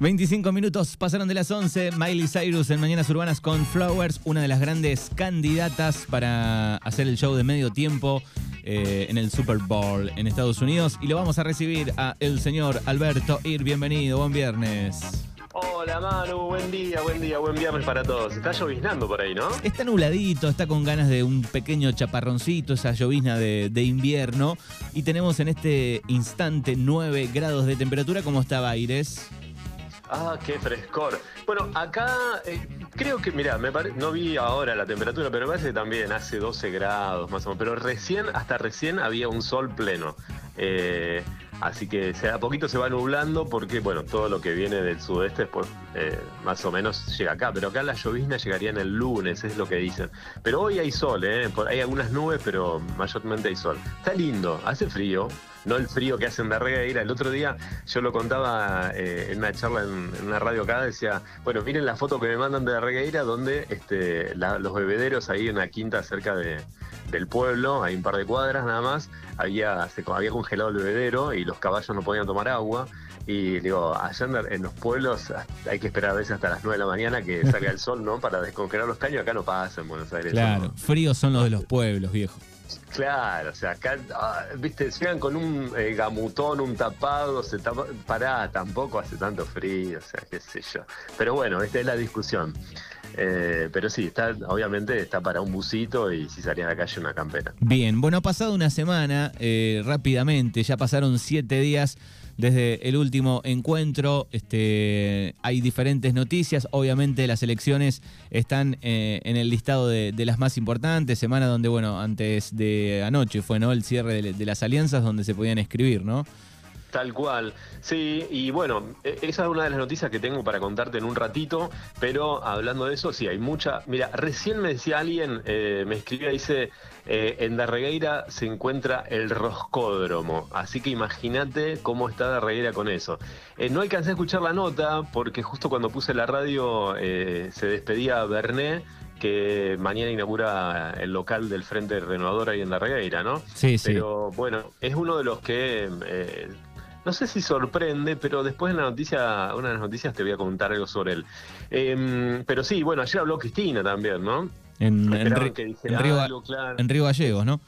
25 minutos pasaron de las 11. Miley Cyrus en Mañanas Urbanas con Flowers, una de las grandes candidatas para hacer el show de medio tiempo eh, en el Super Bowl en Estados Unidos. Y lo vamos a recibir a el señor Alberto Ir. Bienvenido, buen viernes. Hola Manu, buen día, buen día, buen viernes para todos. Está lloviznando por ahí, ¿no? Está nubladito, está con ganas de un pequeño chaparroncito, esa llovizna de, de invierno. Y tenemos en este instante 9 grados de temperatura. ¿Cómo está Aires? Ah, qué frescor. Bueno, acá eh, creo que, mira, no vi ahora la temperatura, pero me parece que también hace 12 grados más o menos. Pero recién, hasta recién había un sol pleno. Eh, así que se- a poquito se va nublando porque, bueno, todo lo que viene del sudeste después eh, más o menos llega acá. Pero acá la llovizna llegaría en el lunes, es lo que dicen. Pero hoy hay sol, ¿eh? Por- Hay algunas nubes, pero mayormente hay sol. Está lindo, hace frío. No el frío que hacen de Regueira. El otro día yo lo contaba eh, en una charla en, en una radio acá, decía, bueno, miren la foto que me mandan de Regueira, donde este, la- los bebederos ahí en una quinta cerca de- del pueblo, hay un par de cuadras nada más, había, se, había congelado el bebedero y los caballos no podían tomar agua. Y digo, allá en, en los pueblos hay que esperar a veces hasta las 9 de la mañana que salga el sol, ¿no? Para descongelar los caños. Acá no pasa en Buenos Aires. Claro, ¿no? fríos son los de los pueblos, viejo. Claro, o sea, acá, ah, viste, llegan con un eh, gamutón, un tapado, se tapa, pará, tampoco hace tanto frío, o sea, qué sé yo. Pero bueno, esta es la discusión. Eh, pero sí, está, obviamente está para un busito y si salía a la calle una campera. Bien, bueno, ha pasado una semana eh, rápidamente, ya pasaron siete días desde el último encuentro, este, hay diferentes noticias, obviamente las elecciones están eh, en el listado de, de las más importantes, semana donde, bueno, antes de anoche fue ¿no? el cierre de, de las alianzas donde se podían escribir, ¿no? Tal cual, sí, y bueno, e- esa es una de las noticias que tengo para contarte en un ratito, pero hablando de eso, sí, hay mucha... Mira, recién me decía alguien, eh, me escribía, dice, eh, en Darregueira se encuentra el roscódromo, así que imagínate cómo está Darregueira con eso. Eh, no alcancé a escuchar la nota porque justo cuando puse la radio eh, se despedía Berné, que mañana inaugura el local del Frente Renovador ahí en Darregueira, ¿no? Sí, sí. Pero bueno, es uno de los que no sé si sorprende, pero después en la noticia, una de las noticias te voy a contar algo sobre él. Em, pero sí, bueno, ayer habló Cristina también, ¿no? En, en que en Río, algo, claro. en Río Gallegos, ¿no?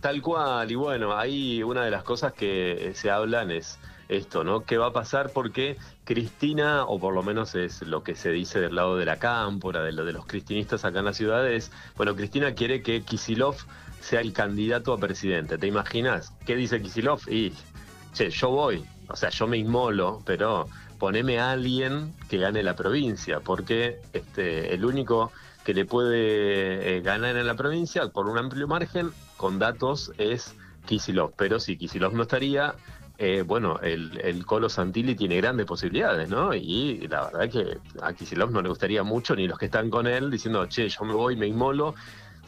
Tal cual, y bueno, ahí una de las cosas que se hablan es esto, ¿no? ¿Qué va a pasar? Porque Cristina, o por lo menos es lo que se dice del lado de la cámpora, de lo de los cristinistas acá en la ciudad, es, bueno, Cristina quiere que Kisilov sea el candidato a presidente. ¿Te imaginas? ¿Qué dice Kisilov? Y, che, yo voy, o sea, yo me inmolo, pero poneme a alguien que gane la provincia, porque este, el único que le puede eh, ganar en la provincia por un amplio margen con datos es Kisilov. Pero si Kisilov no estaría, eh, bueno, el, el Colo Santilli tiene grandes posibilidades, ¿no? Y la verdad que a Kisilov no le gustaría mucho, ni los que están con él, diciendo, che, yo me voy, me inmolo.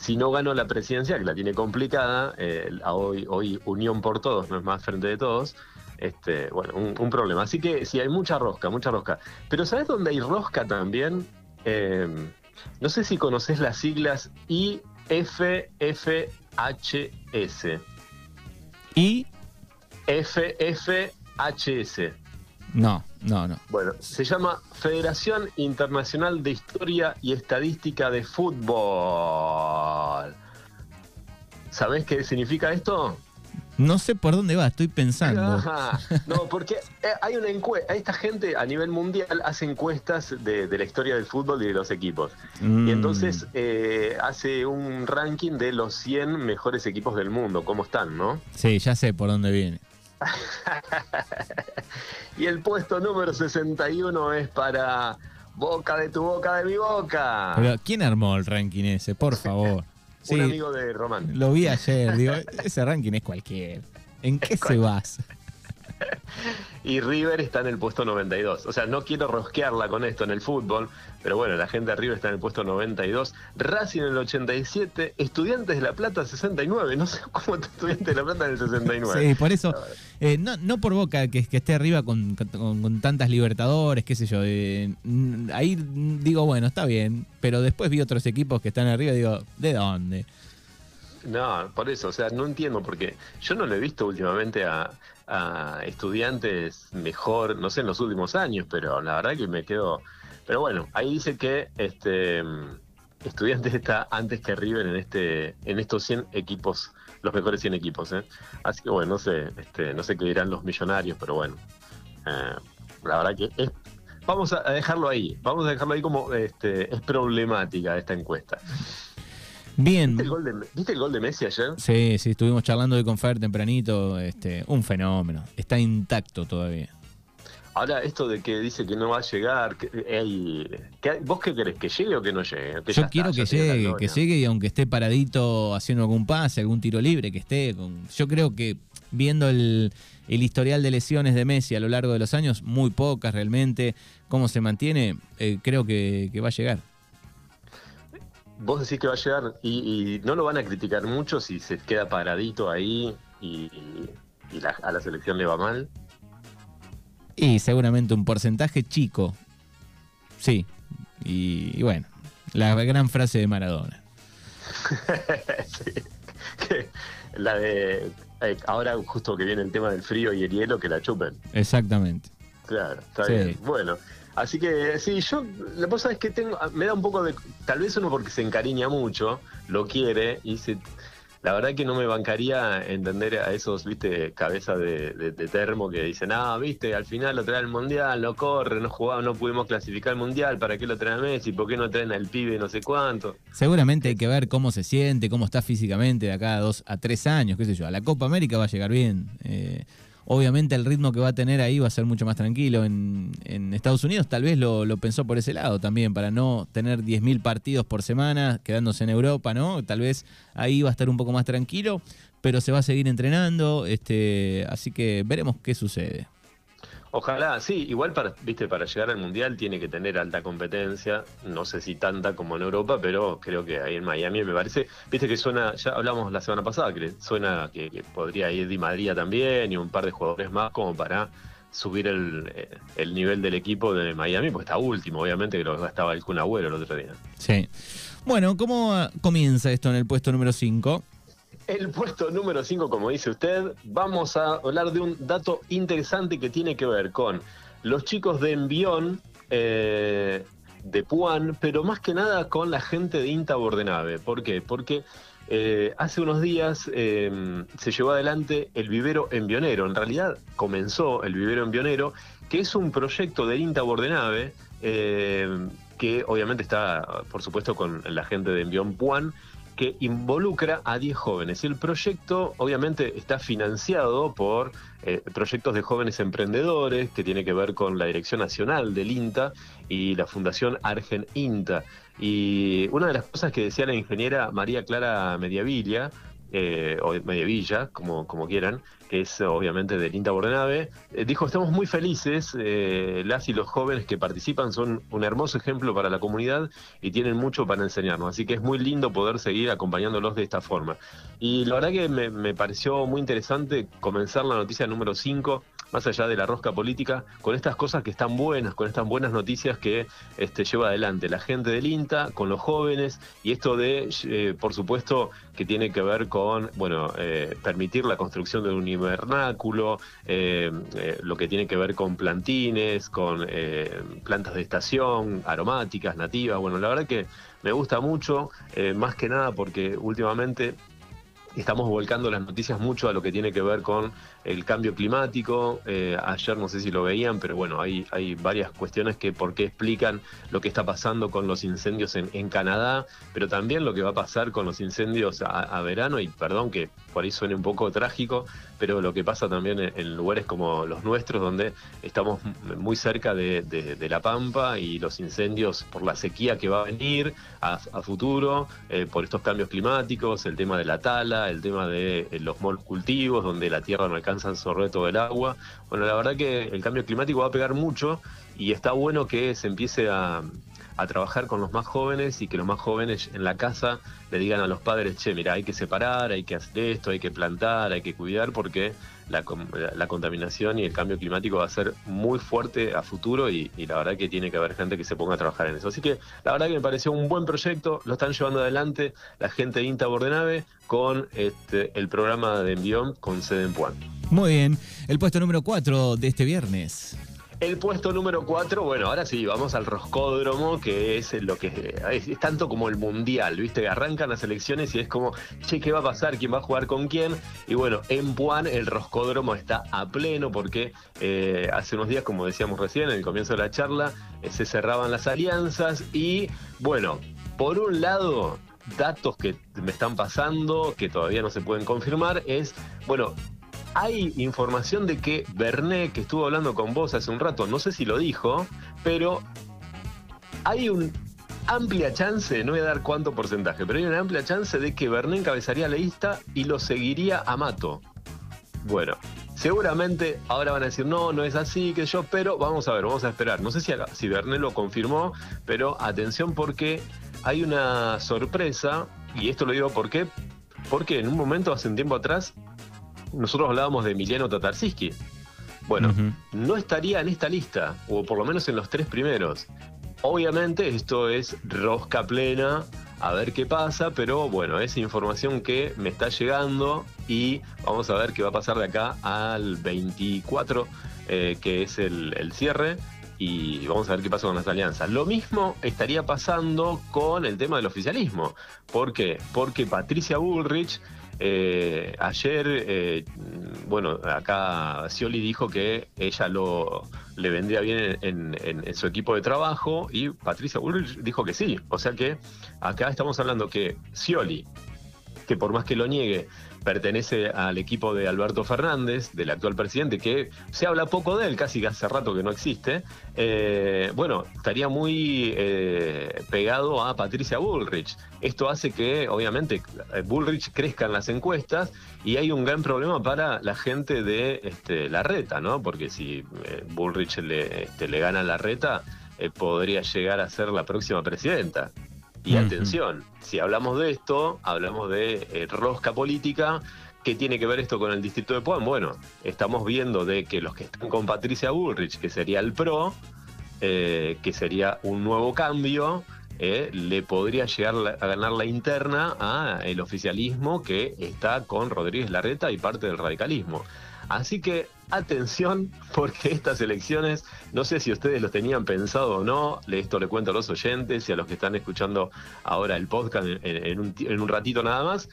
Si no gano la presidencia, que la tiene complicada, eh, hoy, hoy Unión por Todos, no es más Frente de Todos, este, bueno, un, un problema. Así que sí, hay mucha rosca, mucha rosca. Pero ¿sabes dónde hay rosca también? Eh, no sé si conoces las siglas IFFHS. Y FFHS. No, no, no. Bueno, se llama Federación Internacional de Historia y Estadística de Fútbol. ¿Sabés qué significa esto? No sé por dónde va, estoy pensando. Ajá. No, porque eh, hay una encuesta, esta gente a nivel mundial hace encuestas de, de la historia del fútbol y de los equipos. Mm. Y entonces eh, hace un ranking de los 100 mejores equipos del mundo, cómo están, ¿no? Sí, ya sé por dónde viene. Y el puesto número 61 es para Boca de tu boca de mi boca. Pero ¿quién armó el ranking ese? Por favor. Sí, Un amigo de Román. lo vi ayer, digo, ese ranking es cualquier. ¿En qué se basa? Y River está en el puesto 92. O sea, no quiero rosquearla con esto en el fútbol, pero bueno, la gente de River está en el puesto 92. Racing en el 87. Estudiantes de La Plata 69. No sé cómo está Estudiantes de La Plata en el 69. Sí, por eso, eh, no, no por Boca que, que esté arriba con, con- con tantas libertadores, qué sé yo. eh, ahí digo, bueno, está bien, pero después vi otros equipos que están arriba y digo, ¿de dónde? No, por eso, o sea, no entiendo porque yo no lo he visto últimamente a, a estudiantes mejor, no sé, en los últimos años, pero la verdad que me quedo... Pero bueno, ahí dice que este estudiantes está antes que River en este en estos 100 equipos, los mejores 100 equipos. ¿eh? Así que bueno, no sé, este, no sé qué dirán los millonarios, pero bueno, eh, la verdad que es, vamos a dejarlo ahí, vamos a dejarlo ahí como este, es problemática esta encuesta. Bien. ¿Viste el, gol de, Messi ayer? Sí, sí, estuvimos charlando hoy con Fer tempranito, este, un fenómeno, está intacto todavía. Ahora, esto de que dice que no va a llegar, ¿vos qué querés? ¿Que llegue o que no llegue? Yo quiero que llegue, que llegue y aunque esté paradito haciendo algún pase, algún tiro libre, que esté. Con, yo creo que viendo el, historial de lesiones de Messi a lo largo de los años, muy pocas realmente, cómo se mantiene, eh, creo que, va a llegar. Vos decís que va a llegar y, no lo van a criticar mucho si se queda paradito ahí y, a la selección le va mal. Y seguramente un porcentaje chico. Sí. Y, bueno, la gran frase de Maradona. La de eh, ahora justo que viene el tema del frío y el hielo, que la chupen. Exactamente. Claro, está bien. Bueno, así que sí, yo, la cosa es que tengo, me da un poco de, tal vez uno porque se encariña mucho, lo quiere y se la verdad que no me bancaría entender a esos, viste, cabezas de, termo que dicen, ah, viste, al final lo trae el mundial, no corre, no jugaba, no pudimos clasificar el mundial, ¿para qué lo traen a Messi? ¿Por qué no traen al pibe no sé cuánto? Seguramente hay que ver cómo se siente, cómo está físicamente de acá a dos a tres años, qué sé yo. A la Copa América va a llegar bien. Eh, obviamente el ritmo que va a tener ahí va a ser mucho más tranquilo. En, Estados Unidos tal vez lo, pensó por ese lado también, para no tener 10.000 partidos por semana quedándose en Europa, ¿no? Tal vez ahí va a estar un poco más tranquilo, pero se va a seguir entrenando, este, así que veremos qué sucede. Ojalá, sí, igual para, viste, para llegar al mundial tiene que tener alta competencia, no sé si tanta como en Europa, pero creo que ahí en Miami me parece, viste que suena, ya hablamos la semana pasada, que suena que, podría ir Di María también y un par de jugadores más como para subir el, eh, el nivel del equipo de Miami, pues está último, obviamente, que lo estaba el Kun Agüero el otro día. Sí. Bueno, ¿cómo comienza esto en el puesto número 5? El puesto número 5, como dice usted, vamos a hablar de un dato interesante que tiene que ver con los chicos de Envión, eh, de Puan, pero más que nada con la gente de Inta Bordenave. ¿Por qué? Porque eh, hace unos días em, se llevó adelante el vivero envionero. En realidad comenzó el vivero envionero, que es un proyecto de Inta Bordenave, que obviamente está, por supuesto, con la gente de Envión Puan que involucra a 10 jóvenes. Y el proyecto obviamente está financiado por eh, proyectos de jóvenes emprendedores, que tiene que ver con la Dirección Nacional del INTA y la Fundación Argen INTA. Y una de las cosas que decía la ingeniera María Clara Mediavilla, eh, o Mediavilla, como, como quieran, que es obviamente del INTA Bordenave, eh, dijo, estamos muy felices, eh, las y los jóvenes que participan son un hermoso ejemplo para la comunidad y tienen mucho para enseñarnos, así que es muy lindo poder seguir acompañándolos de esta forma. Y la verdad que me, me pareció muy interesante comenzar la noticia número 5 más allá de la rosca política, con estas cosas que están buenas, con estas buenas noticias que este, lleva adelante la gente del INTA, con los jóvenes, y esto de, eh, por supuesto, que tiene que ver con, bueno, eh, permitir la construcción de un invernáculo, eh, lo que tiene que ver con plantines, con plantas de estación, aromáticas, nativas, bueno, la verdad que me gusta mucho, más que nada porque últimamente estamos volcando las noticias mucho a lo que tiene que ver con el cambio climático. Eh, ayer no sé si lo veían, pero bueno, hay, hay varias cuestiones que por qué explican lo que está pasando con los incendios en, Canadá, pero también lo que va a pasar con los incendios a, verano, y perdón que por ahí suene un poco trágico, pero lo que pasa también en, lugares como los nuestros, donde estamos muy cerca de, La Pampa y los incendios por la sequía que va a venir a, futuro, eh, por estos cambios climáticos, el tema de la tala, el tema de eh, los monocultivos, donde la tierra no alcanza a absorber todo el agua. Bueno, la verdad que el cambio climático va a pegar mucho y está bueno que se empiece a, a trabajar con los más jóvenes y que los más jóvenes en la casa le digan a los padres, che, mira, hay que separar, hay que hacer esto, hay que plantar, hay que cuidar, porque la, contaminación y el cambio climático va a ser muy fuerte a futuro y, la verdad que tiene que haber gente que se ponga a trabajar en eso. Así que la verdad que me pareció un buen proyecto, lo están llevando adelante la gente de INTA Bordenave con este, el programa de Envión con sede en Puan. Muy bien, el puesto número 4 de este viernes. El puesto número 4, bueno, ahora sí, vamos al roscódromo, que es lo que es, tanto como el mundial, ¿viste? Arrancan las elecciones y es como, che, ¿qué va a pasar? ¿Quién va a jugar con quién? Y bueno, en Puan el roscódromo está a pleno porque eh, hace unos días, como decíamos recién, en el comienzo de la charla, eh, se cerraban las alianzas y bueno, por un lado, datos que me están pasando, que todavía no se pueden confirmar, es, bueno, hay información de que Bernet, que estuvo hablando con vos hace un rato, no sé si lo dijo, pero hay una amplia chance, no voy a dar cuánto porcentaje, pero hay una amplia chance de que Bernet encabezaría la lista y lo seguiría a Mato. Bueno, seguramente ahora van a decir, no, no es así, que yo, pero vamos a ver, vamos a esperar. No sé si, si lo confirmó, pero atención porque hay una sorpresa, y esto lo digo porque, porque en un momento, hace un tiempo atrás, nosotros hablábamos de Emiliano Tatarsiski. Bueno, no estaría en esta lista, o por lo menos en los tres primeros. Obviamente esto es rosca plena, a ver qué pasa, pero bueno, es información que me está llegando y vamos a ver qué va a pasar de acá al 24, eh, que es el, el cierre y vamos a ver qué pasa con las alianzas. Lo mismo estaría pasando con el tema del oficialismo. ¿Por qué? Porque Patricia Bullrich eh, ayer, eh, bueno, acá Scioli dijo que ella lo le vendría bien en, su equipo de trabajo y Patricia Bullrich dijo que sí. O sea que acá estamos hablando que Scioli, que por más que lo niegue, pertenece al equipo de Alberto Fernández, del actual presidente, que se habla poco de él, casi hace rato que no existe, eh, bueno, estaría muy eh, pegado a Patricia Bullrich. Esto hace que, obviamente, Bullrich crezca en las encuestas y hay un gran problema para la gente de este, la reta, ¿no? Porque si eh, Bullrich le, este, le gana la reta, podría llegar a ser la próxima presidenta. Y atención, si hablamos de esto, hablamos de eh, rosca política. ¿Qué tiene que ver esto con el distrito de Puan? Bueno, estamos viendo de que los que están con Patricia Bullrich, que sería el PRO, eh, que sería un nuevo cambio, eh, le podría llegar a ganar la interna a el oficialismo que está con Rodríguez Larreta y parte del radicalismo. Así que atención, porque estas elecciones, no sé si ustedes los tenían pensado o no, esto le cuento a los oyentes y a los que están escuchando ahora el podcast en, un, ratito nada más.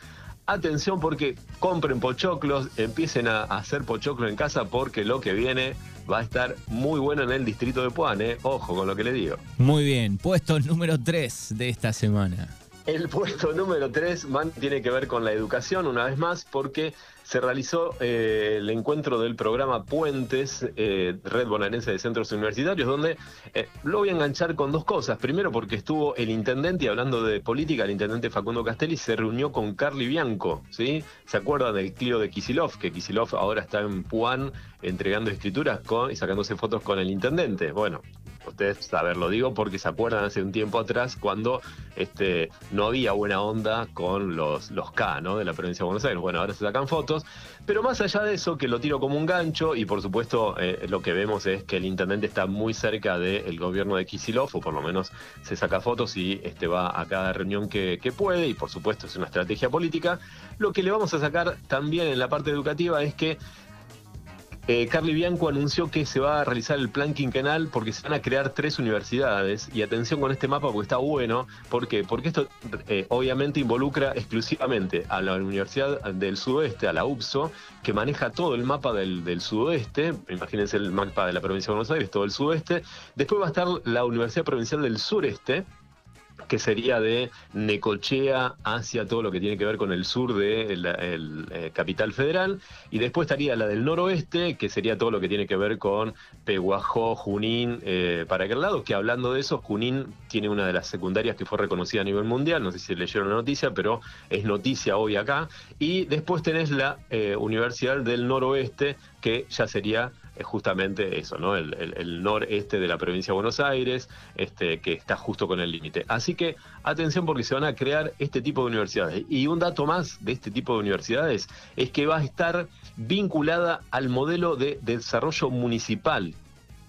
Atención porque compren pochoclos, empiecen a hacer pochoclo en casa porque lo que viene va a estar muy bueno en el distrito de Puan, ¿eh? ojo con lo que le digo. Muy bien, puesto número 3 de esta semana. El puesto número 3 tiene que ver con la educación, una vez más, porque se realizó eh, el encuentro del programa Puentes, eh, Red Bonaerense de Centros Universitarios, donde eh, lo voy a enganchar con dos cosas. Primero, porque estuvo el intendente, y hablando de política, el intendente Facundo Castelli se reunió con Carly Bianco, ¿sí? ¿Se acuerdan del Clio de Kisilov? Que Kisilov ahora está en Puan entregando escrituras y sacándose fotos con el intendente. Bueno, ustedes saber lo digo porque se acuerdan hace un tiempo atrás cuando este, no había buena onda con los, los K ¿no? de la provincia de Buenos Aires. Bueno, ahora se sacan fotos, pero más allá de eso, que lo tiro como un gancho y por supuesto eh, lo que vemos es que el intendente está muy cerca del gobierno de Kisilov, o por lo menos se saca fotos y este, va a cada reunión que puede y por supuesto es una estrategia política. Lo que le vamos a sacar también en la parte educativa es que eh, Carly Bianco anunció que se va a realizar el plan quinquenal porque se van a crear tres universidades. Y atención con este mapa porque está bueno. ¿Por qué? Porque esto eh, obviamente involucra exclusivamente a la Universidad del Sudoeste, a la UPSO, que maneja todo el mapa del, del sudoeste. Imagínense el mapa de la provincia de Buenos Aires, todo el sudoeste. Después va a estar la Universidad Provincial del Sureste, que sería de Necochea hacia todo lo que tiene que ver con el sur de la eh, capital federal, y después estaría la del noroeste, que sería todo lo que tiene que ver con Peguajó, Junín, eh, para aquel lado, que hablando de eso, Junín tiene una de las secundarias que fue reconocida a nivel mundial, no sé si leyeron la noticia, pero es noticia hoy acá, y después tenés la eh, Universidad del Noroeste, que ya sería es justamente eso, ¿no? El, noreste de la provincia de Buenos Aires, este, que está justo con el límite. Así que atención porque se van a crear este tipo de universidades. Y un dato más de este tipo de universidades es que va a estar vinculada al modelo de desarrollo municipal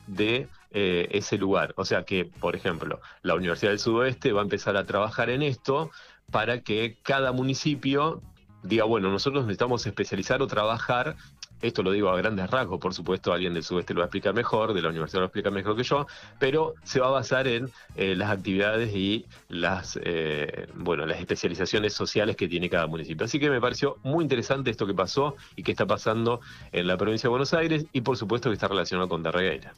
de eh, ese lugar. O sea que, por ejemplo, la Universidad del Sudoeste va a empezar a trabajar en esto para que cada municipio diga, bueno, nosotros necesitamos especializar o trabajar esto lo digo a grandes rasgos, por supuesto, alguien del sudeste lo va a explicar mejor, de la universidad lo explica mejor que yo, pero se va a basar en eh, las actividades y las, eh, bueno, las especializaciones sociales que tiene cada municipio. Así que me pareció muy interesante esto que pasó y que está pasando en la provincia de Buenos Aires y por supuesto que está relacionado con Darregueira.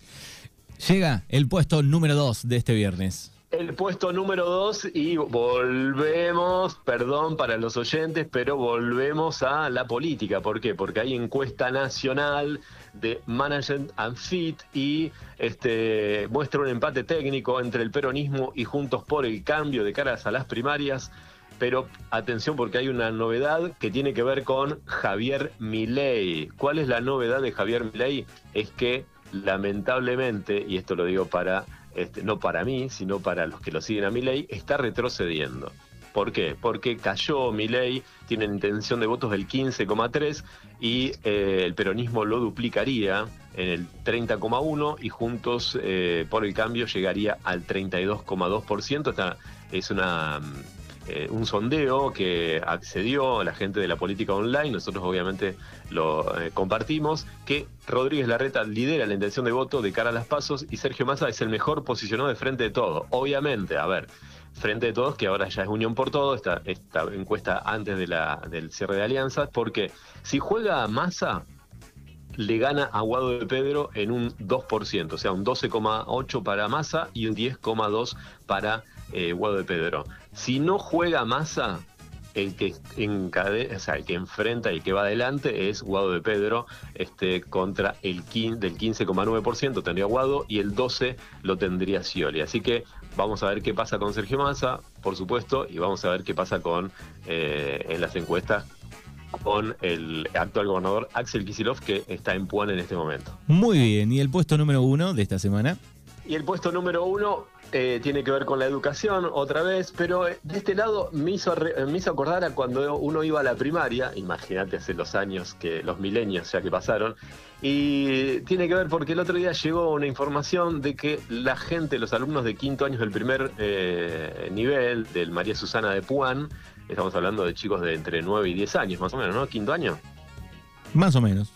Llega el puesto número 2 de este viernes. El puesto número 2 y volvemos, perdón para los oyentes, pero volvemos a la política. ¿Por qué? Porque hay encuesta nacional de Management and Fit y este, muestra un empate técnico entre el peronismo y Juntos por el Cambio de caras a las primarias. Pero atención porque hay una novedad que tiene que ver con Javier Milei. ¿Cuál es la novedad de Javier Milei? Es que lamentablemente, y esto lo digo para, este, no para mí, sino para los que lo siguen a mi ley, está retrocediendo. ¿Por qué? Porque cayó mi ley, tiene intención de votos del 15,3 y eh, el peronismo lo duplicaría en el 30,1 y juntos eh, por el cambio llegaría al 32,2%. Esta es una eh, un sondeo que accedió la gente de la política online, nosotros obviamente lo eh, compartimos, que Rodríguez Larreta lidera la intención de voto de cara a las pasos y Sergio Massa es el mejor posicionado de frente de todo. Obviamente, a ver, frente de todos, que ahora ya es Unión por Todo, esta, esta encuesta antes de la, del cierre de alianzas, porque si juega Massa, le gana a Guado de Pedro en un 2%, o sea, un 12,8 para Massa y un 10,2 para eh, Guado de Pedro. Si no juega Massa, el que, encade, o sea, el que enfrenta y que va adelante es Guado de Pedro este, contra el del 15,9% tendría Guado y el 12% lo tendría Scioli. Así que vamos a ver qué pasa con Sergio Massa, por supuesto, y vamos a ver qué pasa con eh, en las encuestas con el actual gobernador Axel Kisilov, que está en Puan en este momento. Muy bien, ¿y el puesto número uno de esta semana? Y el puesto número uno eh, tiene que ver con la educación otra vez, pero eh, de este lado me hizo, acordar a cuando uno iba a la primaria, imagínate hace los años, que los milenios ya que pasaron, y tiene que ver porque el otro día llegó una información de que la gente, los alumnos de quinto año del primer eh, nivel del María Susana de Puan, estamos hablando de chicos de entre 9 y 10 años más o menos, ¿no? Quinto año. Más o menos.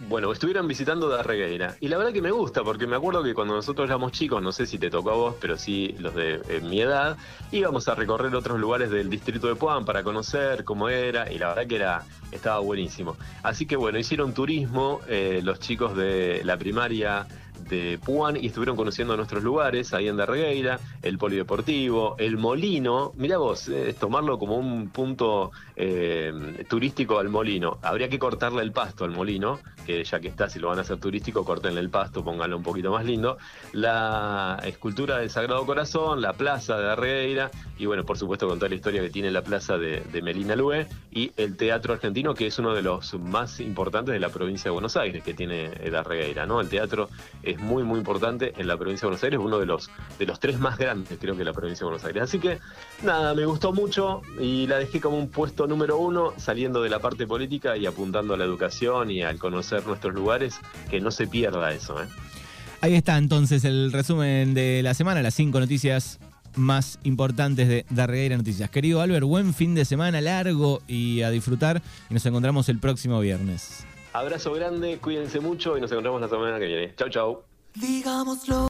Bueno, estuvieron visitando Darregueira y la verdad que me gusta porque me acuerdo que cuando nosotros éramos chicos, no sé si te tocó a vos, pero sí los de eh, mi edad, íbamos a recorrer otros lugares del distrito de Puan para conocer cómo era y la verdad que era estaba buenísimo. Así que bueno, hicieron turismo eh, los chicos de la primaria de Puan y estuvieron conociendo nuestros lugares ahí en Darregueira, el polideportivo, el molino. Mirá vos, eh, es tomarlo como un punto eh, turístico al molino. Habría que cortarle el pasto al molino, que ya que está, si lo van a hacer turístico, cortenle el pasto, pónganlo un poquito más lindo. La escultura del Sagrado Corazón, la plaza de Darregueira y bueno, por supuesto con toda la historia que tiene la plaza de, Melina Lue y el Teatro Argentino, que es uno de los más importantes de la provincia de Buenos Aires, que tiene Darregueira, ¿no? El teatro es muy, muy importante en la provincia de Buenos Aires, uno de los, de los tres más grandes, creo que la provincia de Buenos Aires. Así que, nada, me gustó mucho y la dejé como un puesto número uno, saliendo de la parte política y apuntando a la educación y al conocer nuestros lugares, que no se pierda eso. ¿eh? Ahí está entonces el resumen de la semana, las cinco noticias más importantes de Darregueira Noticias. Querido Albert, buen fin de semana largo y a disfrutar y nos encontramos el próximo viernes. Abrazo grande, cuídense mucho y nos encontramos la semana que viene. Chau, chau. Digámoslo.